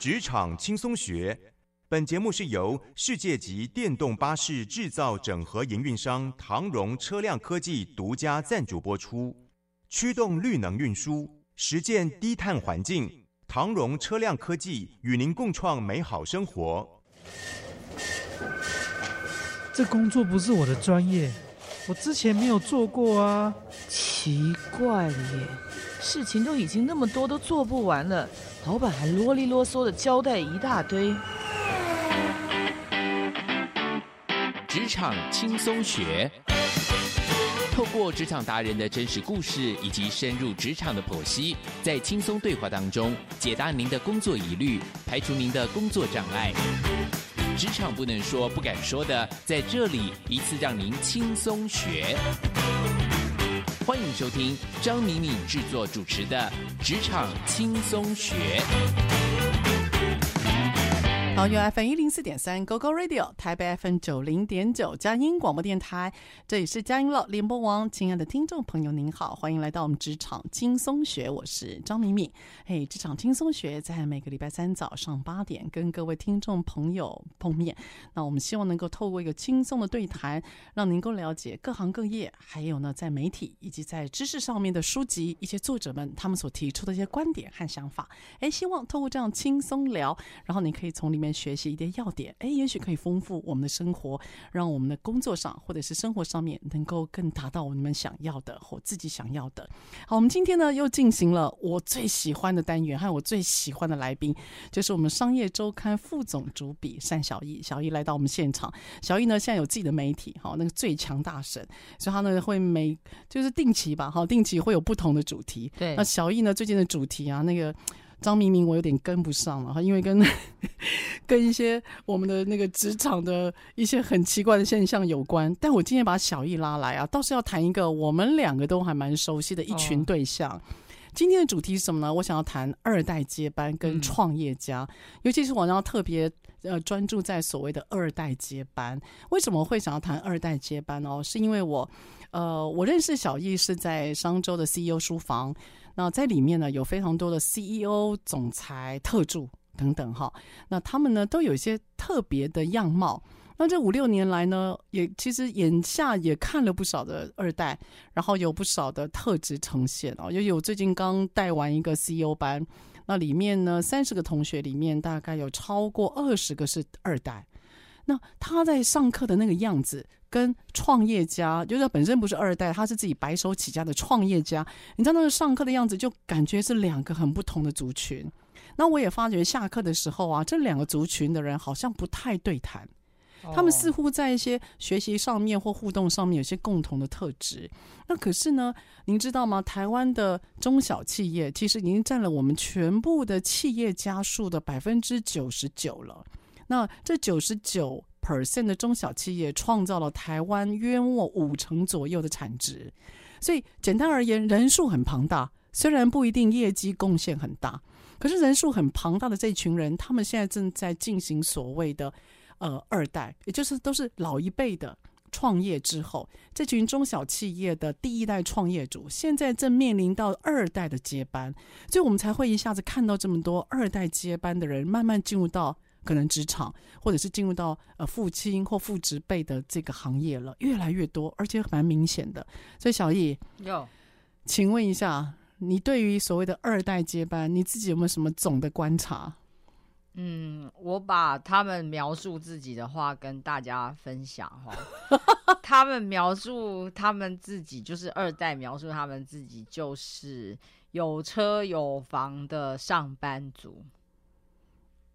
职场轻松学。本节目是由世界级电动巴士制造整合营运商唐荣车辆科技独家赞助播出，驱动绿能运输，实践低碳环境。唐荣车辆科技与您共创美好生活。这工作不是我的专业，我之前没有做过啊。奇怪了耶，事情都已经那么多，都做不完了，老板还啰里啰嗦的交代一大堆。职场轻松学，透过职场达人的真实故事以及深入职场的剖析，在轻松对话当中解答您的工作疑虑，排除您的工作障碍。职场不能说、不敢说的，在这里一次让您轻松学。欢迎收听张敏敏制作主持的《职场轻松学》。桃园 FM 一零四点三，Go Go Radio，台北 FM 九零点九，佳音广播电台，这里是佳音乐联播网。亲爱的听众朋友，您好，欢迎来到我们职场轻松学，我是张敏敏。嘿，职场轻松学在每个礼拜三早上八点跟各位听众朋友碰面。那我们希望能够透过一个轻松的对谈，让您够了解各行各业，还有呢，在媒体以及在知识上面的书籍，一些作者们他们所提出的一些观点和想法。哎，希望透过这样轻松聊，然后你可以从里面。学习一点要点，哎，也许可以丰富我们的生活，让我们的工作上或者是生活上面能够更达到我们想要的或自己想要的。好，我们今天呢又进行了我最喜欢的单元，还有我最喜欢的来宾，就是我们商业周刊副总主笔单小艺。小艺来到我们现场，小艺呢现在有自己的媒体，好，那个最强大神，所以他呢会每就是定期吧，好，定期会有不同的主题。对，那小艺呢最近的主题啊，那个。张明明，我有点跟不上了哈，因为跟 跟一些我们的那个职场的一些很奇怪的现象有关。但我今天把小易拉来啊，倒是要谈一个我们两个都还蛮熟悉的一群对象。哦、今天的主题是什么呢？我想要谈二代接班跟创业家，嗯、尤其是我要特别呃专注在所谓的二代接班。为什么会想要谈二代接班哦？是因为我呃我认识小易是在商周的 CEO 书房。那在里面呢，有非常多的 CEO、总裁、特助等等哈。那他们呢，都有一些特别的样貌。那这五六年来呢，也其实眼下也看了不少的二代，然后有不少的特质呈现哦。因为我最近刚带完一个 CEO 班，那里面呢，三十个同学里面大概有超过二十个是二代。那他在上课的那个样子，跟创业家，就是他本身不是二代，他是自己白手起家的创业家。你知道那个上课的样子，就感觉是两个很不同的族群。那我也发觉下课的时候啊，这两个族群的人好像不太对谈。他们似乎在一些学习上面或互动上面有些共同的特质。那可是呢，您知道吗？台湾的中小企业其实已经占了我们全部的企业家数的百分之九十九了。那这九十九 percent 的中小企业创造了台湾约莫五成左右的产值，所以简单而言，人数很庞大，虽然不一定业绩贡献很大，可是人数很庞大的这群人，他们现在正在进行所谓的呃二代，也就是都是老一辈的创业之后，这群中小企业的第一代创业主，现在正面临到二代的接班，所以我们才会一下子看到这么多二代接班的人慢慢进入到。可能职场，或者是进入到呃父亲或父职辈的这个行业了，越来越多，而且蛮明显的。所以小易，有，请问一下，你对于所谓的二代接班，你自己有没有什么总的观察？嗯，我把他们描述自己的话跟大家分享哈。他们描述他们自己就是二代，描述他们自己就是有车有房的上班族。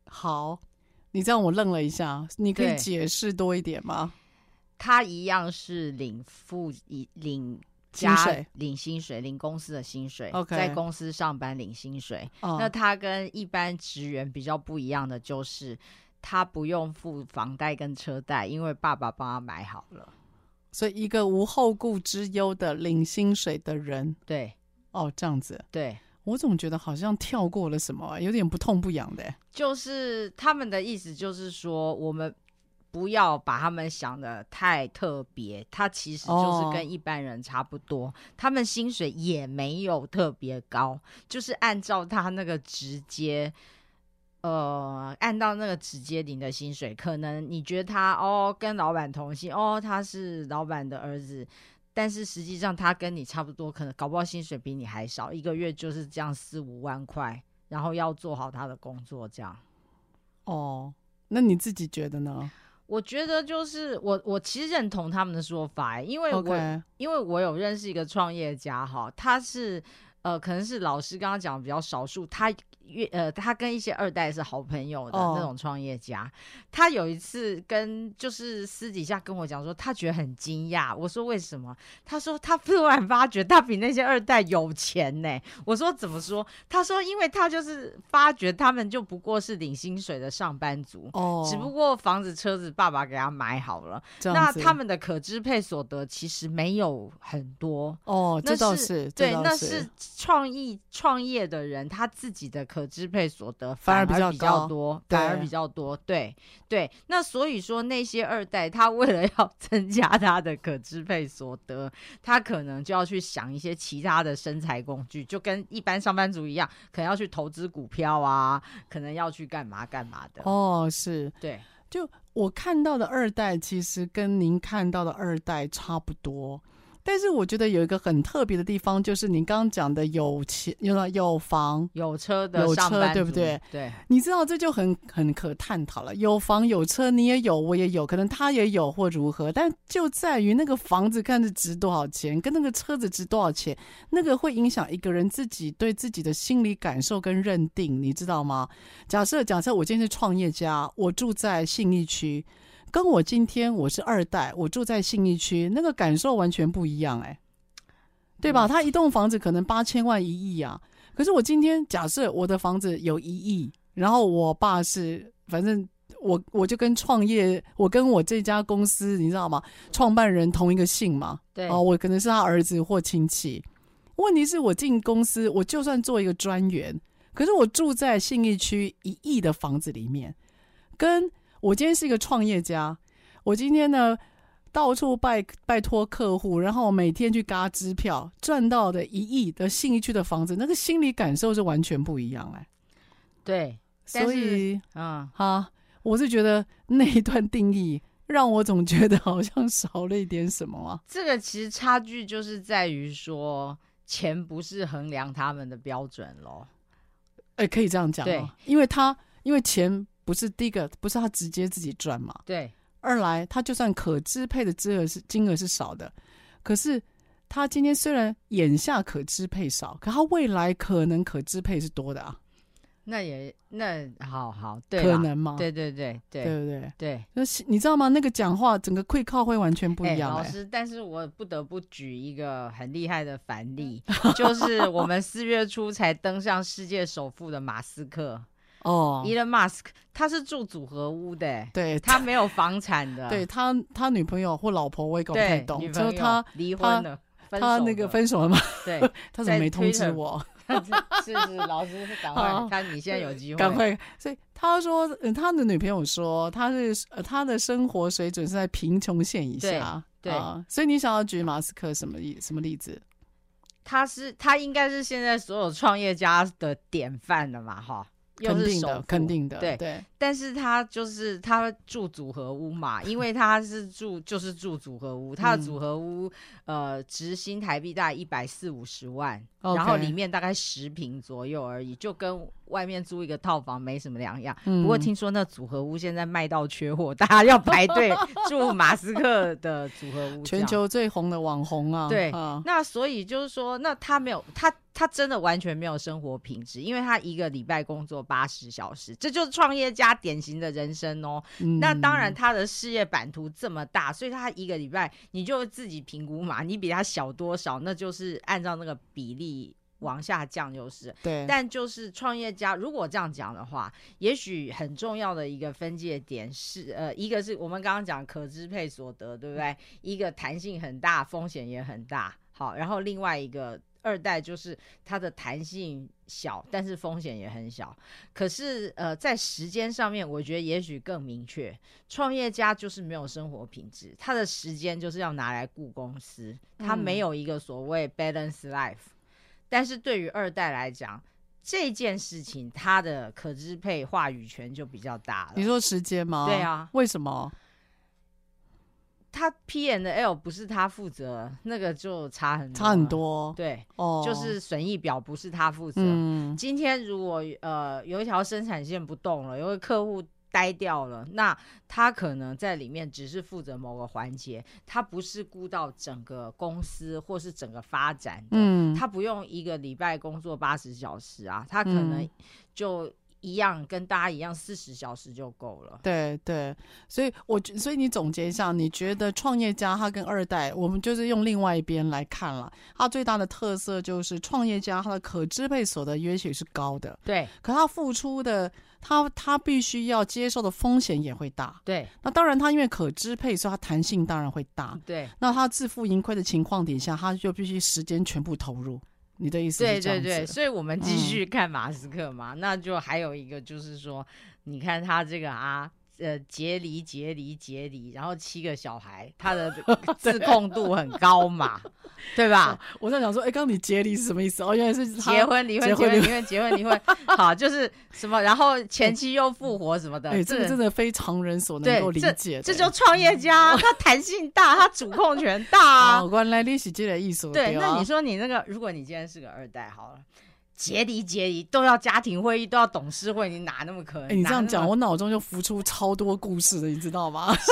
好。你这样我愣了一下，你可以解释多一点吗？他一样是领付一领薪水，领薪水，领公司的薪水。OK，在公司上班领薪水。哦、那他跟一般职员比较不一样的就是，他不用付房贷跟车贷，因为爸爸帮他买好了。所以一个无后顾之忧的领薪水的人，对，哦，这样子，对。我总觉得好像跳过了什么，有点不痛不痒的。就是他们的意思，就是说我们不要把他们想的太特别，他其实就是跟一般人差不多，哦、他们薪水也没有特别高，就是按照他那个直接，呃，按照那个直接领的薪水，可能你觉得他哦跟老板同姓，哦他是老板的儿子。但是实际上，他跟你差不多，可能搞不好薪水比你还少，一个月就是这样四五万块，然后要做好他的工作，这样。哦，那你自己觉得呢？我觉得就是我，我其实认同他们的说法，因为我.因为我有认识一个创业家哈，他是呃，可能是老师刚刚讲的比较少数，他。越呃，他跟一些二代是好朋友的那种创业家，oh. 他有一次跟就是私底下跟我讲说，他觉得很惊讶。我说为什么？他说他突然发觉他比那些二代有钱呢。我说怎么说？他说因为他就是发觉他们就不过是领薪水的上班族哦，oh. 只不过房子车子爸爸给他买好了，那他们的可支配所得其实没有很多哦，oh, 这倒是对，是那是创意创业的人他自己的。可支配所得反而比较多，反而比较多，对对。那所以说，那些二代他为了要 增加他的可支配所得，他可能就要去想一些其他的生财工具，就跟一般上班族一样，可能要去投资股票啊，可能要去干嘛干嘛的。哦，是对。就我看到的二代，其实跟您看到的二代差不多。但是我觉得有一个很特别的地方，就是你刚刚讲的有钱、有有房、有车的有车，对不对？对，你知道这就很很可探讨了。有房有车，你也有，我也有，可能他也有或如何，但就在于那个房子看着值多少钱，跟那个车子值多少钱，那个会影响一个人自己对自己的心理感受跟认定，你知道吗？假设假设我今天是创业家，我住在信义区。跟我今天我是二代，我住在信义区，那个感受完全不一样哎，对吧？他一栋房子可能八千万一亿啊，可是我今天假设我的房子有一亿，然后我爸是，反正我我就跟创业，我跟我这家公司你知道吗？创办人同一个姓嘛，对啊，我可能是他儿子或亲戚。问题是我进公司，我就算做一个专员，可是我住在信义区一亿的房子里面，跟。我今天是一个创业家，我今天呢到处拜拜托客户，然后每天去嘎支票，赚到的一亿的信义区的房子，那个心理感受是完全不一样哎。对，所以嗯，哈，我是觉得那一段定义让我总觉得好像少了一点什么啊。这个其实差距就是在于说，钱不是衡量他们的标准喽。哎，可以这样讲，对，因为他因为钱。不是第一个，不是他直接自己赚嘛？对。二来，他就算可支配的金额是金额是少的，可是他今天虽然眼下可支配少，可他未来可能可支配是多的啊。那也那好好，对，可能吗？对对对对，对不对？对。那你知道吗？那个讲话整个会靠会完全不一样，欸。老师，但是我不得不举一个很厉害的反例，就是我们四月初才登上世界首富的马斯克。哦，Elon Musk，他是住组合屋的，对，他没有房产的，对他，他女朋友或老婆我也搞不太懂，就他离婚了，他那个分手了吗？对，他怎么没通知我？是是，老师赶快，他你现在有机会，赶快。所以他说，他的女朋友说，他是他的生活水准是在贫穷线以下，对，所以你想要举马斯克什么例什么例子？他是他应该是现在所有创业家的典范了嘛，哈。肯定的，肯定的，对对。但是他就是他住组合屋嘛，因为他是住就是住组合屋，他的组合屋呃，值新台币大概一百四五十万，然后里面大概十平左右而已，就跟外面租一个套房没什么两样。不过听说那组合屋现在卖到缺货，大家要排队 住马斯克的组合屋，全球最红的网红啊。对，那所以就是说，那他没有他。他真的完全没有生活品质，因为他一个礼拜工作八十小时，这就是创业家典型的人生哦。嗯、那当然，他的事业版图这么大，所以他一个礼拜你就自己评估嘛，你比他小多少，那就是按照那个比例往下降就是。对。但就是创业家，如果这样讲的话，也许很重要的一个分界点是，呃，一个是我们刚刚讲可支配所得，对不对？一个弹性很大，风险也很大。好，然后另外一个。二代就是它的弹性小，但是风险也很小。可是，呃，在时间上面，我觉得也许更明确。创业家就是没有生活品质，他的时间就是要拿来顾公司，他没有一个所谓 balance life。嗯。但是对于二代来讲，这件事情他的可支配话语权就比较大了。你说时间吗？对啊，为什么？他 P N 的 L 不是他负责，那个就差很多，差很多。对，哦，就是损益表不是他负责。嗯，今天如果呃有一条生产线不动了，有个客户呆掉了，那他可能在里面只是负责某个环节，他不是顾到整个公司或是整个发展的。嗯，他不用一个礼拜工作八十小时啊，他可能就。一样跟大家一样，四十小时就够了。对对，所以我所以你总结一下，你觉得创业家他跟二代，我们就是用另外一边来看了，他最大的特色就是创业家他的可支配所得也许是高的，对，可他付出的他他必须要接受的风险也会大，对。那当然他因为可支配，所以他弹性当然会大，对。那他自负盈亏的情况底下，他就必须时间全部投入。你的意思？对对对，所以我们继续看马斯克嘛，嗯、那就还有一个就是说，你看他这个啊。呃，结离结离结离，然后七个小孩，他的 自控度很高嘛，对吧？我在想说，哎，刚刚你结离是什么意思？哦，原来是结婚离婚 结婚离婚结婚离婚，好，就是什么，然后前妻又复活什么的，哎，这个真的非常人所能够理解。这就创业家，他弹性大，他主控权大啊。原来你是这个意思。对，那你说你那个，如果你今天是个二代，好了。节离结离都要家庭会议，都要董事会，你哪那么可能？欸、你这样讲，我脑中就浮出超多故事的，你知道吗？是，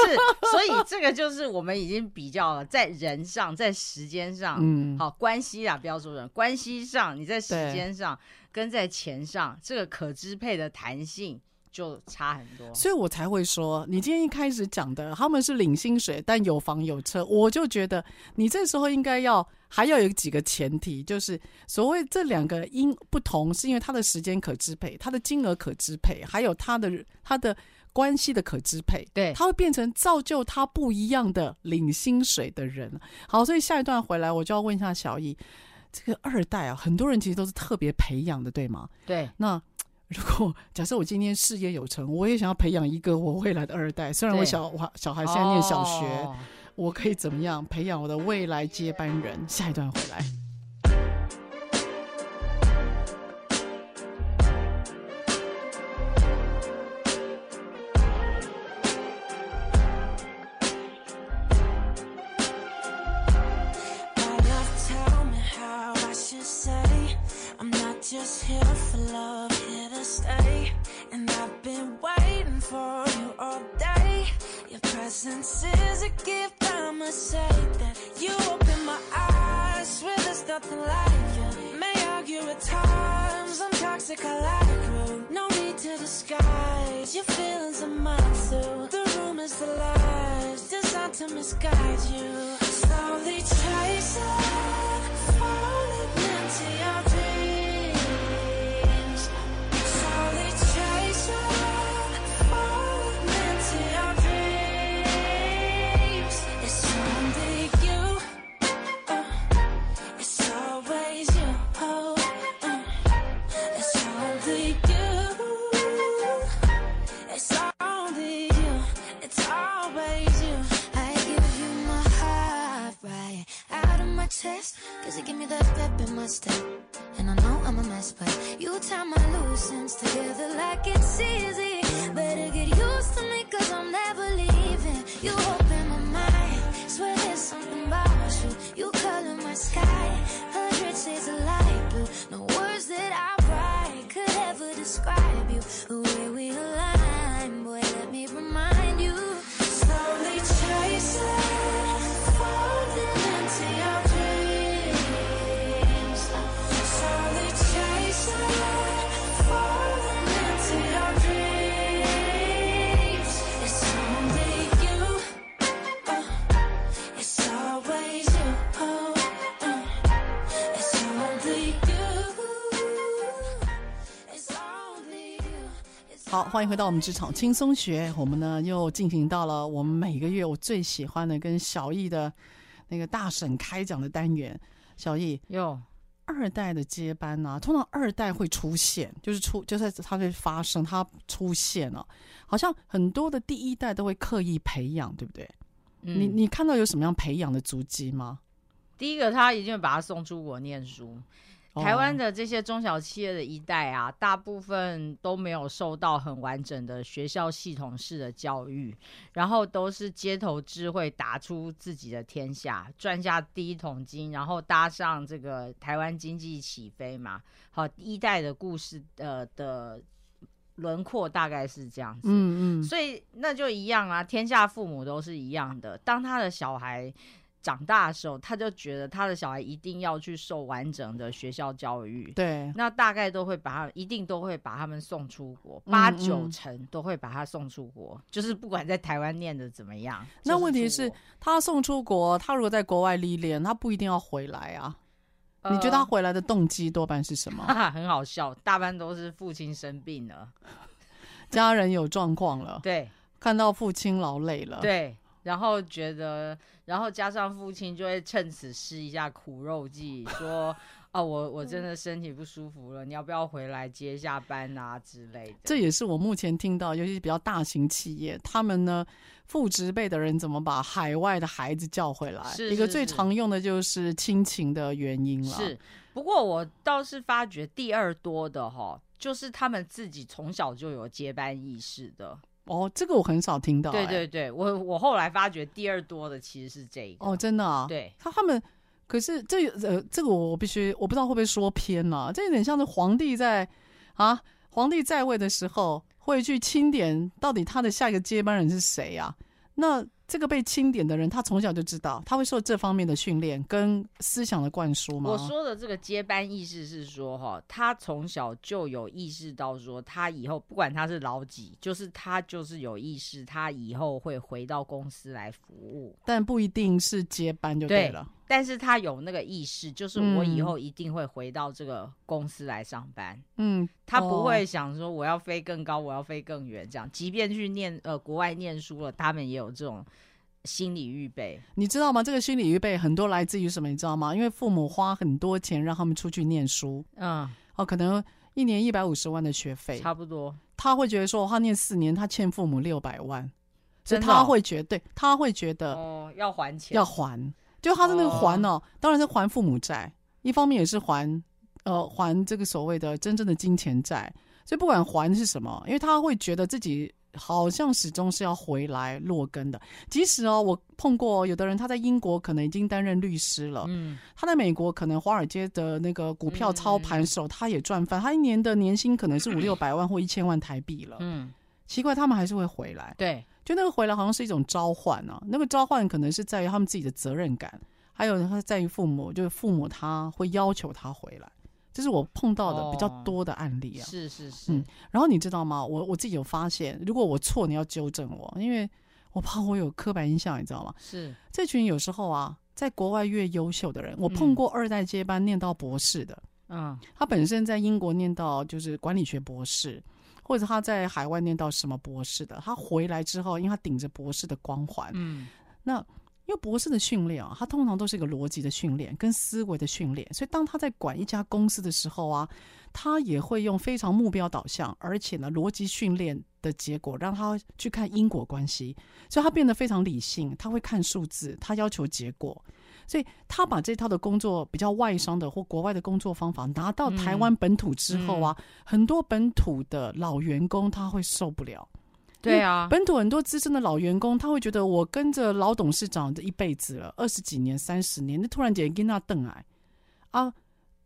所以这个就是我们已经比较了，在人上，在时间上，嗯，好关系啊，不要说人，关系上，你在时间上跟在钱上，这个可支配的弹性。就差很多，所以我才会说，你今天一开始讲的他们是领薪水，但有房有车，我就觉得你这时候应该要还要有几个前提，就是所谓这两个因不同，是因为他的时间可支配，他的金额可支配，还有他的他的关系的可支配，对，他会变成造就他不一样的领薪水的人。好，所以下一段回来我就要问一下小易，这个二代啊，很多人其实都是特别培养的，对吗？对，那。如果假设我今天事业有成，我也想要培养一个我未来的二代。虽然我小我小孩现在念小学，哦、我可以怎么样培养我的未来接班人？下一段回来。For love, here to stay, and I've been waiting for you all day. Your presence is a gift, I'ma say that You open my eyes, swear there's nothing like you May argue at times, I'm toxic, I like rude No need to disguise, your feelings are mine too The rumors, the lies, designed to misguide you. Slowly chasing, falling into your dreams Cause it give me that pep in my step. And I know I'm a mess but You tie my loose ends together like it's easy. 好，欢迎回到我们职场轻松学。我们呢又进行到了我们每个月我最喜欢的跟小易的那个大婶开讲的单元。小易，哟，二代的接班呢、啊，通常二代会出现，就是出，就是它会发生，它出现了、啊，好像很多的第一代都会刻意培养，对不对？嗯、你你看到有什么样培养的足迹吗？第一个，他一定会把他送出国念书。台湾的这些中小企业的一代啊，大部分都没有受到很完整的学校系统式的教育，然后都是街头智慧打出自己的天下，赚下第一桶金，然后搭上这个台湾经济起飞嘛。好，一代的故事呃的轮廓大概是这样子，嗯嗯，所以那就一样啊，天下父母都是一样的，当他的小孩。长大的时候，他就觉得他的小孩一定要去受完整的学校教育。对，那大概都会把他，一定都会把他们送出国，八九成都会把他送出国。就是不管在台湾念的怎么样，那问题是，他送出国，他如果在国外历练，他不一定要回来啊。呃、你觉得他回来的动机多半是什么？哈哈，很好笑，大半都是父亲生病了，家人有状况了，对，看到父亲劳累了，对。然后觉得，然后加上父亲就会趁此施一下苦肉计，说：“啊，我我真的身体不舒服了，你要不要回来接一下班啊之类的？”这也是我目前听到，尤其是比较大型企业，他们呢父职辈的人怎么把海外的孩子叫回来？是是是，一个最常用的就是亲情的原因了。是，不过我倒是发觉第二多的哈，就是他们自己从小就有接班意识的。哦，这个我很少听到、欸。对对对，我我后来发觉第二多的其实是这个。哦，真的啊。对，他他们，可是这呃，这个我必须，我不知道会不会说偏了、啊。这有点像是皇帝在啊，皇帝在位的时候会去清点，到底他的下一个接班人是谁啊？那。这个被清点的人，他从小就知道，他会受这方面的训练跟思想的灌输吗？我说的这个接班意识是说，哈，他从小就有意识到说，他以后不管他是老几，就是他就是有意识，他以后会回到公司来服务，但不一定是接班就对了。对但是他有那个意识，就是我以后一定会回到这个公司来上班。嗯，他不会想说我要飞更高，我要飞更远，这样。即便去念呃国外念书了，他们也有这种心理预备。你知道吗？这个心理预备很多来自于什么？你知道吗？因为父母花很多钱让他们出去念书。嗯，哦，可能一年一百五十万的学费，差不多。他会觉得说，他念四年，他欠父母六百万，所以他会觉得，对，他会觉得哦，要还钱，要还。就他的那个还哦，哦，当然是还父母债，一方面也是还，呃，还这个所谓的真正的金钱债。所以不管还是什么，因为他会觉得自己好像始终是要回来落根的。即使哦，我碰过有的人他在英国可能已经担任律师了，嗯，他在美国可能华尔街的那个股票操盘手，他也赚翻，他一年的年薪可能是五六百万或一千万台币了。嗯，奇怪，他们还是会回来。对。就那个回来好像是一种召唤啊，那个召唤可能是在于他们自己的责任感，还有他在于父母，就是父母他会要求他回来，这是我碰到的比较多的案例啊。哦、是是是、嗯，然后你知道吗？我我自己有发现，如果我错，你要纠正我，因为我怕我有刻板印象，你知道吗？是这群有时候啊，在国外越优秀的人，我碰过二代接班念到博士的，嗯，他本身在英国念到就是管理学博士。或者他在海外念到什么博士的，他回来之后，因为他顶着博士的光环，嗯，那因为博士的训练啊，他通常都是一个逻辑的训练跟思维的训练，所以当他在管一家公司的时候啊，他也会用非常目标导向，而且呢，逻辑训练的结果让他去看因果关系，所以他变得非常理性，他会看数字，他要求结果。所以他把这套的工作比较外商的或国外的工作方法拿到台湾本土之后啊，很多本土的老员工他会受不了。对啊，本土很多资深的老员工他会觉得我跟着老董事长这一辈子了，二十几年、三十年，那突然间跟他瞪来啊。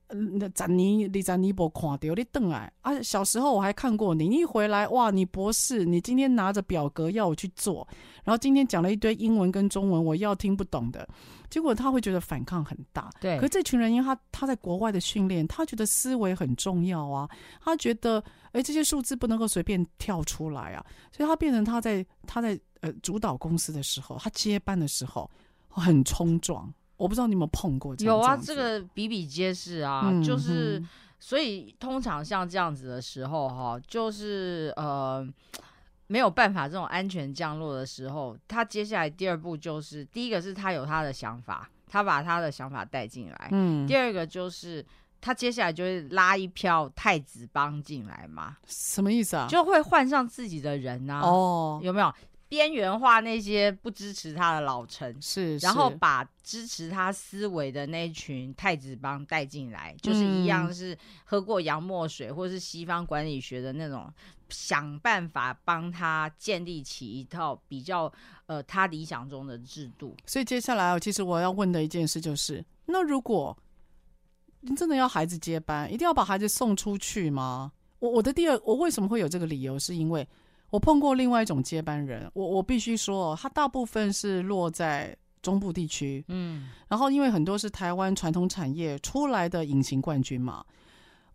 嗯，那咱你你咱你不看到你邓哎啊！小时候我还看过你，你一回来哇，你博士，你今天拿着表格要我去做，然后今天讲了一堆英文跟中文，我要听不懂的，结果他会觉得反抗很大。对，可是这群人因为他他在国外的训练，他觉得思维很重要啊，他觉得哎这些数字不能够随便跳出来啊，所以他变成他在他在呃主导公司的时候，他接班的时候很冲撞。我不知道你有没有碰过这？有啊，这个比比皆是啊，嗯、就是所以通常像这样子的时候，哈，就是呃没有办法这种安全降落的时候，他接下来第二步就是，第一个是他有他的想法，他把他的想法带进来，嗯，第二个就是他接下来就会拉一票太子帮进来嘛，什么意思啊？就会换上自己的人呐，哦，有没有？边缘化那些不支持他的老臣，是，然后把支持他思维的那群太子帮带进来，嗯，就是一样是喝过洋墨水或是西方管理学的那种，想办法帮他建立起一套比较呃他理想中的制度。所以接下来，其实我要问的一件事就是，那如果你真的要孩子接班，一定要把孩子送出去吗？我我的第二，我为什么会有这个理由？是因为。我碰过另外一种接班人，我我必须说，他大部分是落在中部地区，嗯，然后因为很多是台湾传统产业出来的隐形冠军嘛，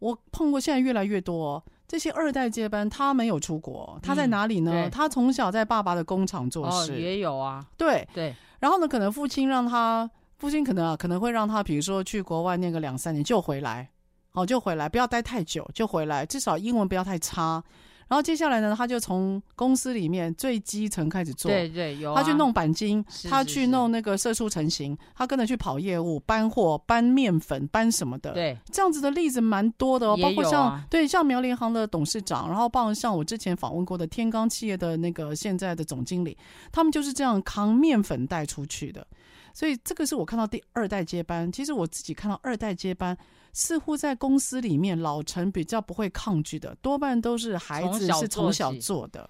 我碰过现在越来越多这些二代接班，他没有出国，他在哪里呢？嗯、他从小在爸爸的工厂做事，哦、也有啊，对对，然后呢，可能父亲让他，父亲可能啊可能会让他，比如说去国外念个两三年就回来，好就回来，不要待太久就回来，至少英文不要太差。然后接下来呢，他就从公司里面最基层开始做，对对，有、啊、他去弄钣金，是是是他去弄那个色素成型，他跟着去跑业务、搬货、搬面粉、搬什么的，对，这样子的例子蛮多的哦，啊、包括像对像苗联行的董事长，然后包括像我之前访问过的天罡企业的那个现在的总经理，他们就是这样扛面粉带出去的，所以这个是我看到第二代接班。其实我自己看到二代接班。似乎在公司里面，老陈比较不会抗拒的，多半都是孩子是从小做的。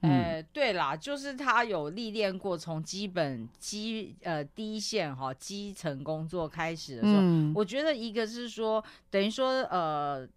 呃、嗯欸，对啦，就是他有历练过，从基本基呃第一线哈基层工作开始的时候，嗯、我觉得一个是说，等于说呃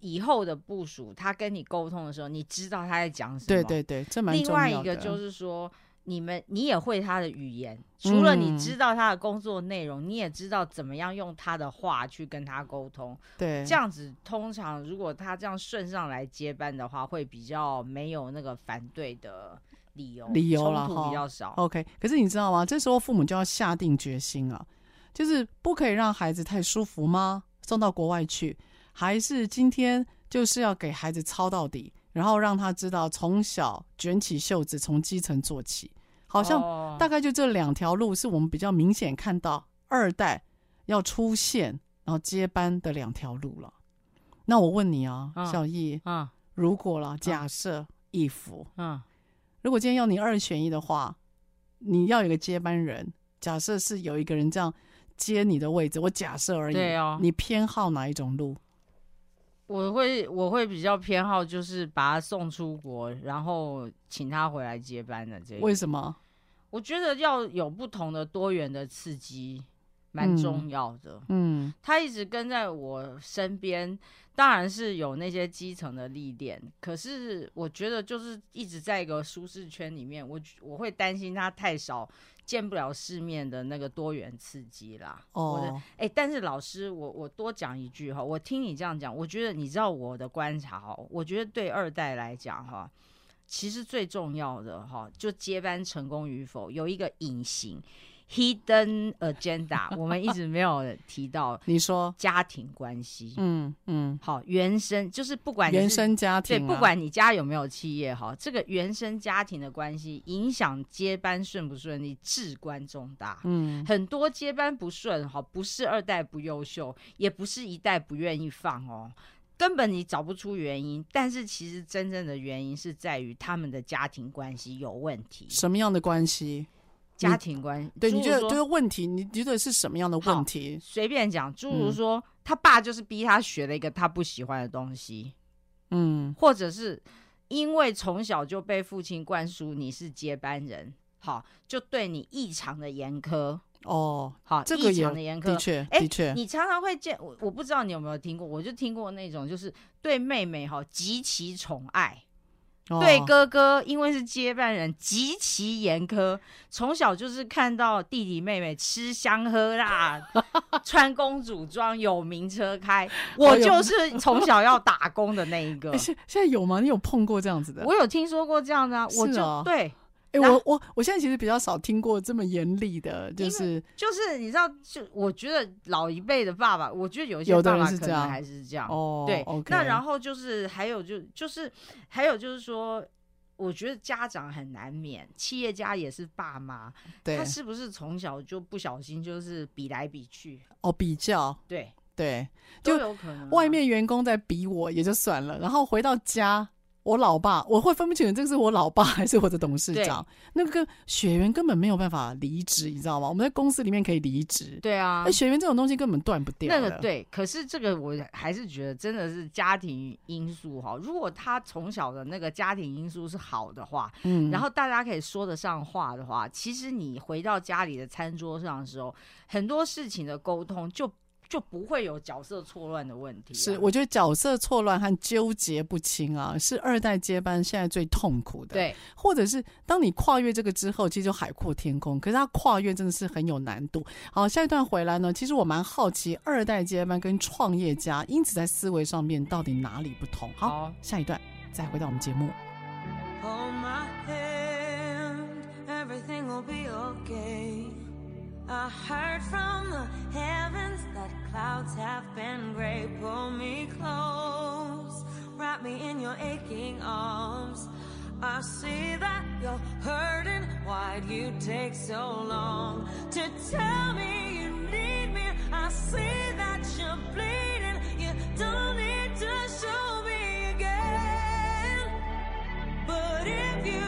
以后的部署，他跟你沟通的时候，你知道他在讲什么。对对对，这蛮重要的。另外一个就是说。你们你也会他的语言，除了你知道他的工作内容，嗯，你也知道怎么样用他的话去跟他沟通。对，这样子通常如果他这样顺上来接班的话，会比较没有那个反对的理由，理由了，冲突比较少。OK，可是你知道吗？这时候父母就要下定决心啊，就是不可以让孩子太舒服吗？送到国外去，还是今天就是要给孩子操到底，然后让他知道从小卷起袖子从基层做起。好像大概就这两条路是我们比较明显看到二代要出现然后接班的两条路了。那我问你啊，嗯、小易，啊，如果了假设一夫，嗯，如果今天要你二选一的话，你要有一个接班人，假设是有一个人这样接你的位置，我假设而已，对哦，你偏好哪一种路？我会我会比较偏好就是把他送出国，然后请他回来接班的这个。为什么？我觉得要有不同的多元的刺激，蛮重要的。嗯，嗯，他一直跟在我身边，当然是有那些基层的历练，可是我觉得就是一直在一个舒适圈里面，我我会担心他太少。见不了世面的那个多元刺激啦。哦，哎、欸，但是老师，我我多讲一句哈，我听你这样讲，我觉得你知道我的观察哈，我觉得对二代来讲哈，其实最重要的哈，就接班成功与否有一个隐形。Hidden agenda，我们一直没有提到。你说家庭关系，嗯嗯，好，原生就是不管原生家庭，对，不管你家有没有企业，哈，这个原生家庭的关系影响接班顺不顺利至关重大。嗯，很多接班不顺，哈，不是二代不优秀，也不是一代不愿意放哦，根本你找不出原因。但是其实真正的原因是在于他们的家庭关系有问题。什么样的关系？家庭关系，对，你觉得这个问题，你觉得是什么样的问题？随便讲，诸如说、嗯，他爸就是逼他学了一个他不喜欢的东西，嗯，或者是因为从小就被父亲灌输你是接班人，好，就对你异常的严苛哦，好，这个异常的严苛，的确，的确、欸，你常常会见我，我不知道你有没有听过，我就听过那种，就是对妹妹哈极其宠爱。对哥哥，因为是接班人，极其严苛。从小就是看到弟弟妹妹吃香喝辣，穿公主装，有名车开，我就是从小要打工的那一个。现现在有吗？你有碰过这样子的？我有听说过这样的啊，我就、哦、对。哎、欸，我我我现在其实比较少听过这么严厉的，就是就是你知道，就我觉得老一辈的爸爸，我觉得有些爸爸可能还是这样。哦，对，okay、那然后就是还有就就是还有就是说，我觉得家长很难免，企业家也是爸妈，他是不是从小就不小心就是比来比去？哦，比较，对对，就有可能、啊。外面员工在比我也就算了，然后回到家。我老爸，我会分不清楚这个是我老爸 还是我的董事长。那个血缘根本没有办法离职，你知道吗？我们在公司里面可以离职，对啊，那血缘这种东西根本断不掉。那个对，可是这个我还是觉得真的是家庭因素哈。如果他从小的那个家庭因素是好的话，嗯，然后大家可以说得上话的话，其实你回到家里的餐桌上的时候，很多事情的沟通就。就不会有角色错乱的问题。是，我觉得角色错乱和纠结不清啊，是二代接班现在最痛苦的。对，或者是当你跨越这个之后，其实就海阔天空。可是他跨越真的是很有难度。好，下一段回来呢，其实我蛮好奇二代接班跟创业家，因此在思维上面到底哪里不同？好，好，下一段再回到我们节目。Hold my hand, everything will be okay. I heard from the heavens that clouds have been gray. Pull me close, wrap me in your aching arms. I see that you're hurting. Why'd you take so long to tell me you need me? I see that you're bleeding. You don't need to show me again. But if you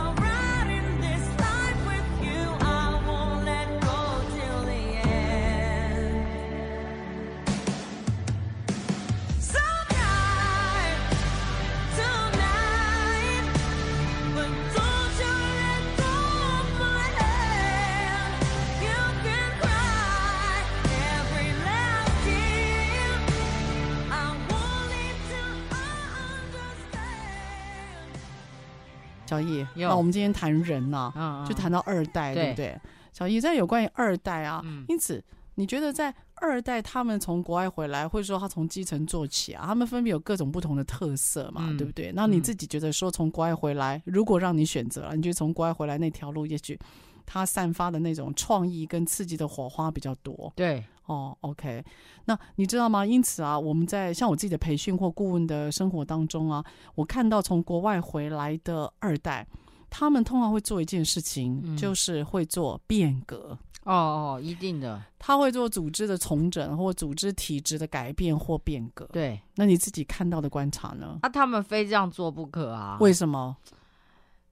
小易，那我们今天谈人呐、啊，就谈到二代，对不对？小易，在有关于二代啊，因此你觉得在二代他们从国外回来，或者说他从基层做起啊，他们分别有各种不同的特色嘛，对不对？那你自己觉得说从国外回来，如果让你选择了，你觉得从国外回来那条路，也许他散发的那种创意跟刺激的火花比较多。对，哦，OK，那你知道吗？因此啊，我们在像我自己的培训或顾问的生活当中啊，我看到从国外回来的二代，他们通常会做一件事情，嗯、就是会做变革。哦哦，一定的，他会做组织的重整或组织体制的改变或变革。对，那你自己看到的观察呢？啊，他们非这样做不可啊！为什么？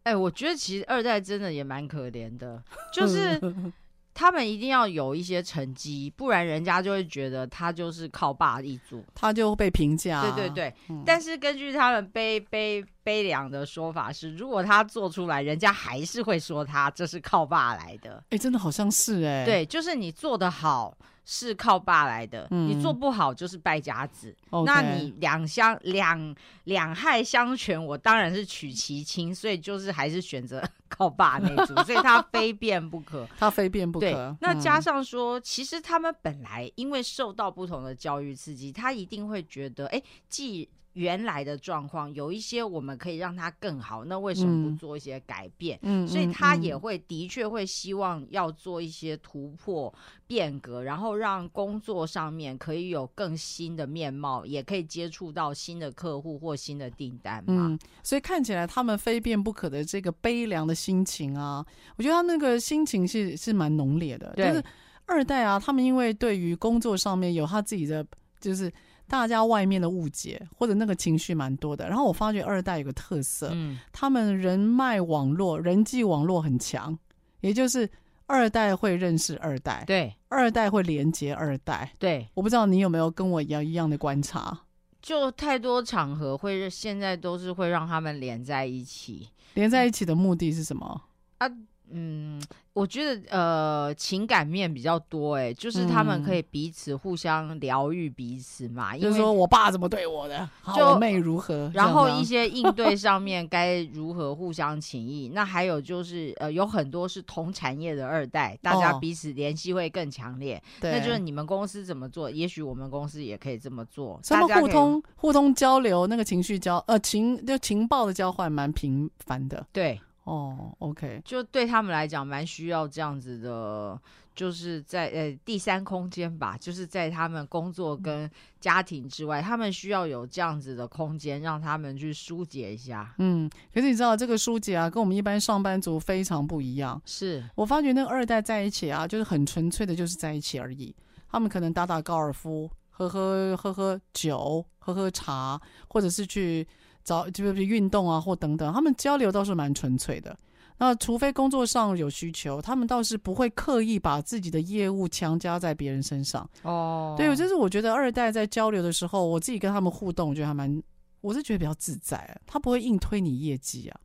哎、欸，我觉得其实二代真的也蛮可怜的，就是 他们一定要有一些成绩，不然人家就会觉得他就是靠爸一族，他就被评价。对对对，嗯、但是根据他们悲悲悲凉的说法是，如果他做出来，人家还是会说他这是靠爸来的。哎、欸，真的好像是哎、欸，对，就是你做得好。是靠爸来的，嗯、你做不好就是败家子。那你两相两两害相权，我当然是取其轻，所以就是还是选择 靠爸那组，所以他非变不可，他非变不可。对，那加上说，嗯、其实他们本来因为受到不同的教育刺激，他一定会觉得，哎，既原来的状况，有一些我们可以让它更好，那为什么不做一些改变？嗯，所以他也会的确会希望要做一些突破变革，然后让工作上面可以有更新的面貌，也可以接触到新的客户或新的订单嘛。嗯，所以看起来他们非变不可的这个悲凉的心情啊，我觉得他那个心情是是蛮浓烈的。对，就是二代啊，他们因为对于工作上面有他自己的，就是。大家外面的误解或者那个情绪蛮多的，然后我发觉二代有个特色，嗯，他们人脉网络、人际网络很强，也就是二代会认识二代，对，二代会连接二代，对，我不知道你有没有跟我一样一样的观察，就太多场合会现在都是会让他们连在一起，连在一起的目的是什么？啊。嗯，我觉得呃情感面比较多哎，就是他们可以彼此互相疗愈彼此嘛。就是说我爸怎么对我的，就我妹如何，然后一些应对 上面该如何互相情谊。那还有就是呃有很多是同产业的二代，大家彼此联系会更强烈。对，那就是你们公司怎么做，也许我们公司也可以这么做。他们互通互通交流，那个情绪交呃情就情报的交换蛮频繁的。对。哦、oh，OK，就对他们来讲，蛮需要这样子的，就是在呃第三空间吧，就是在他们工作跟家庭之外，他们需要有这样子的空间，让他们去疏解一下。嗯，可是你知道这个疏解啊，跟我们一般上班族非常不一样。是我发觉那个二代在一起啊，就是很纯粹的，就是在一起而已。他们可能打打高尔夫，喝喝喝喝酒，喝喝茶，或者是去。找就是运动啊，或等等，他们交流倒是蛮纯粹的。那除非工作上有需求，他们倒是不会刻意把自己的业务强加在别人身上。哦，对，就是我觉得二代在交流的时候，我自己跟他们互动，我觉得还蛮，我是觉得比较自在。他不会硬推你业绩啊，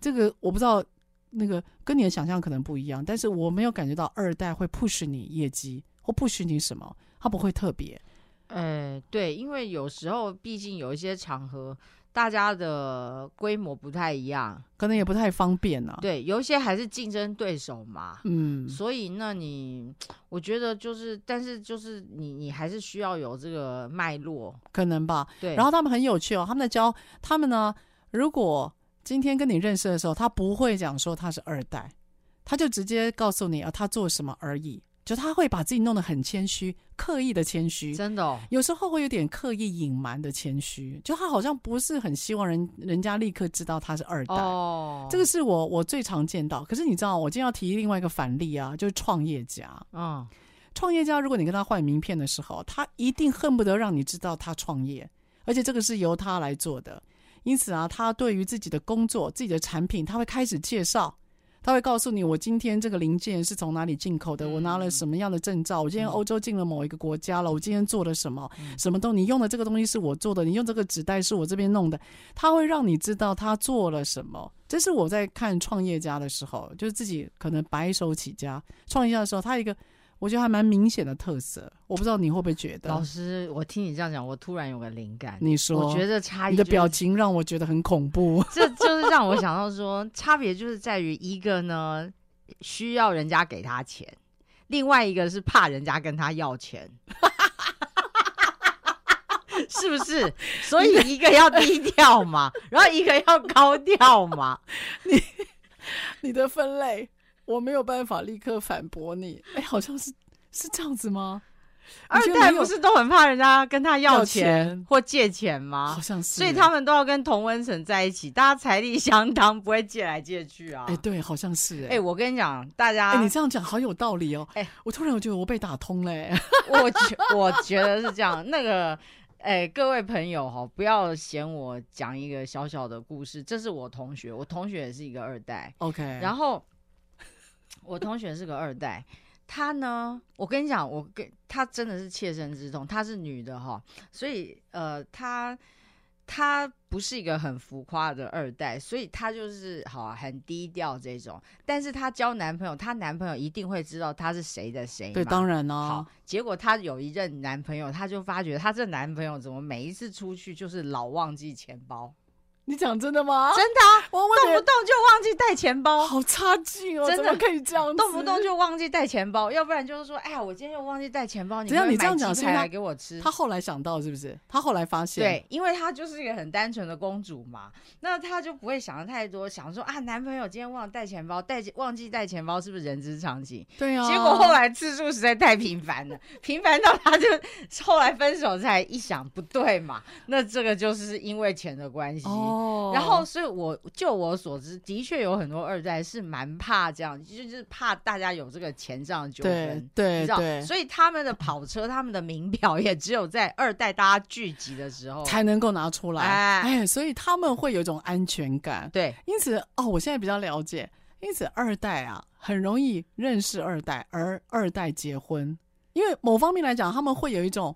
这个我不知道，那个跟你的想象可能不一样，但是我没有感觉到二代会 push 你业绩或 push 你什么，他不会特别。呃，对，因为有时候毕竟有一些场合。大家的规模不太一样，可能也不太方便呢、啊。对，有一些还是竞争对手嘛。嗯，所以那你，我觉得就是，但是就是你，你还是需要有这个脉络，可能吧。对。然后他们很有趣哦，他们在教他们呢。如果今天跟你认识的时候，他不会讲说他是二代，他就直接告诉你啊，他做什么而已。就他会把自己弄得很谦虚，刻意的谦虚，真的、哦，有时候会有点刻意隐瞒的谦虚。就他好像不是很希望人人家立刻知道他是二代。哦，这个是我我最常见到。可是你知道，我今天要提另外一个反例啊，就是创业家。嗯，创业家，如果你跟他换名片的时候，他一定恨不得让你知道他创业，而且这个是由他来做的。因此啊，他对于自己的工作、自己的产品，他会开始介绍。他会告诉你，我今天这个零件是从哪里进口的，我拿了什么样的证照，我今天欧洲进了某一个国家了，我今天做了什么，什么东西，你用的这个东西是我做的，你用这个纸袋是我这边弄的，他会让你知道他做了什么。这是我在看创业家的时候，就是自己可能白手起家创业家的时候，他一个。我觉得还蛮明显的特色，我不知道你会不会觉得。老师，我听你这样讲，我突然有个灵感。你说，我觉得差异、就是，你的表情让我觉得很恐怖。这就是让我想到说，差别就是在于一个呢需要人家给他钱，另外一个是怕人家跟他要钱，是不是？所以一个要低调嘛，然后一个要高调嘛。你你的分类。我没有办法立刻反驳你，哎，好像是是这样子吗？二代不是都很怕人家跟他要钱或借钱吗？好像是，所以他们都要跟童文成在一起，大家财力相当，不会借来借去啊。哎，对，好像是。哎，我跟你讲，大家，哎，你这样讲好有道理哦。哎，我突然我觉得我被打通了。我觉我觉得是这样。那个，哎，各位朋友哈，不要嫌我讲一个小小的故事。这是我同学，我同学也是一个二代。OK，然后。我同学是个二代，她呢，我跟你讲，我跟她真的是切身之痛。她是女的哈，所以呃，她她不是一个很浮夸的二代，所以她就是好啊，很低调这种。但是她交男朋友，她男朋友一定会知道她是谁的谁。对，当然哦。好，结果她有一任男朋友，她就发觉她这男朋友怎么每一次出去就是老忘记钱包。你讲真的吗？真的啊，我动不动就忘记带钱包，好差劲哦！真的可以这样？动不动就忘记带钱包，要不然就是说，哎呀，我今天又忘记带钱包，你只要你这样讲，是来给我吃。他后来想到是不是？他后来发现，对，因为他就是一个很单纯的公主嘛，那他就不会想的太多，想说啊，男朋友今天忘了带钱包，带忘记带钱包是不是人之常情？对啊。结果后来次数实在太频繁了，频繁到他就 后来分手才一想，不对嘛，那这个就是因为钱的关系。哦。然后，所以我就我所知，的确有很多二代是蛮怕这样，就是怕大家有这个钱上的纠纷，对，你知道对，所以他们的跑车、他们的名表也只有在二代大家聚集的时候才能够拿出来。哎，哎，所以他们会有一种安全感。对，因此哦，我现在比较了解，因此二代啊很容易认识二代，而二代结婚，因为某方面来讲，他们会有一种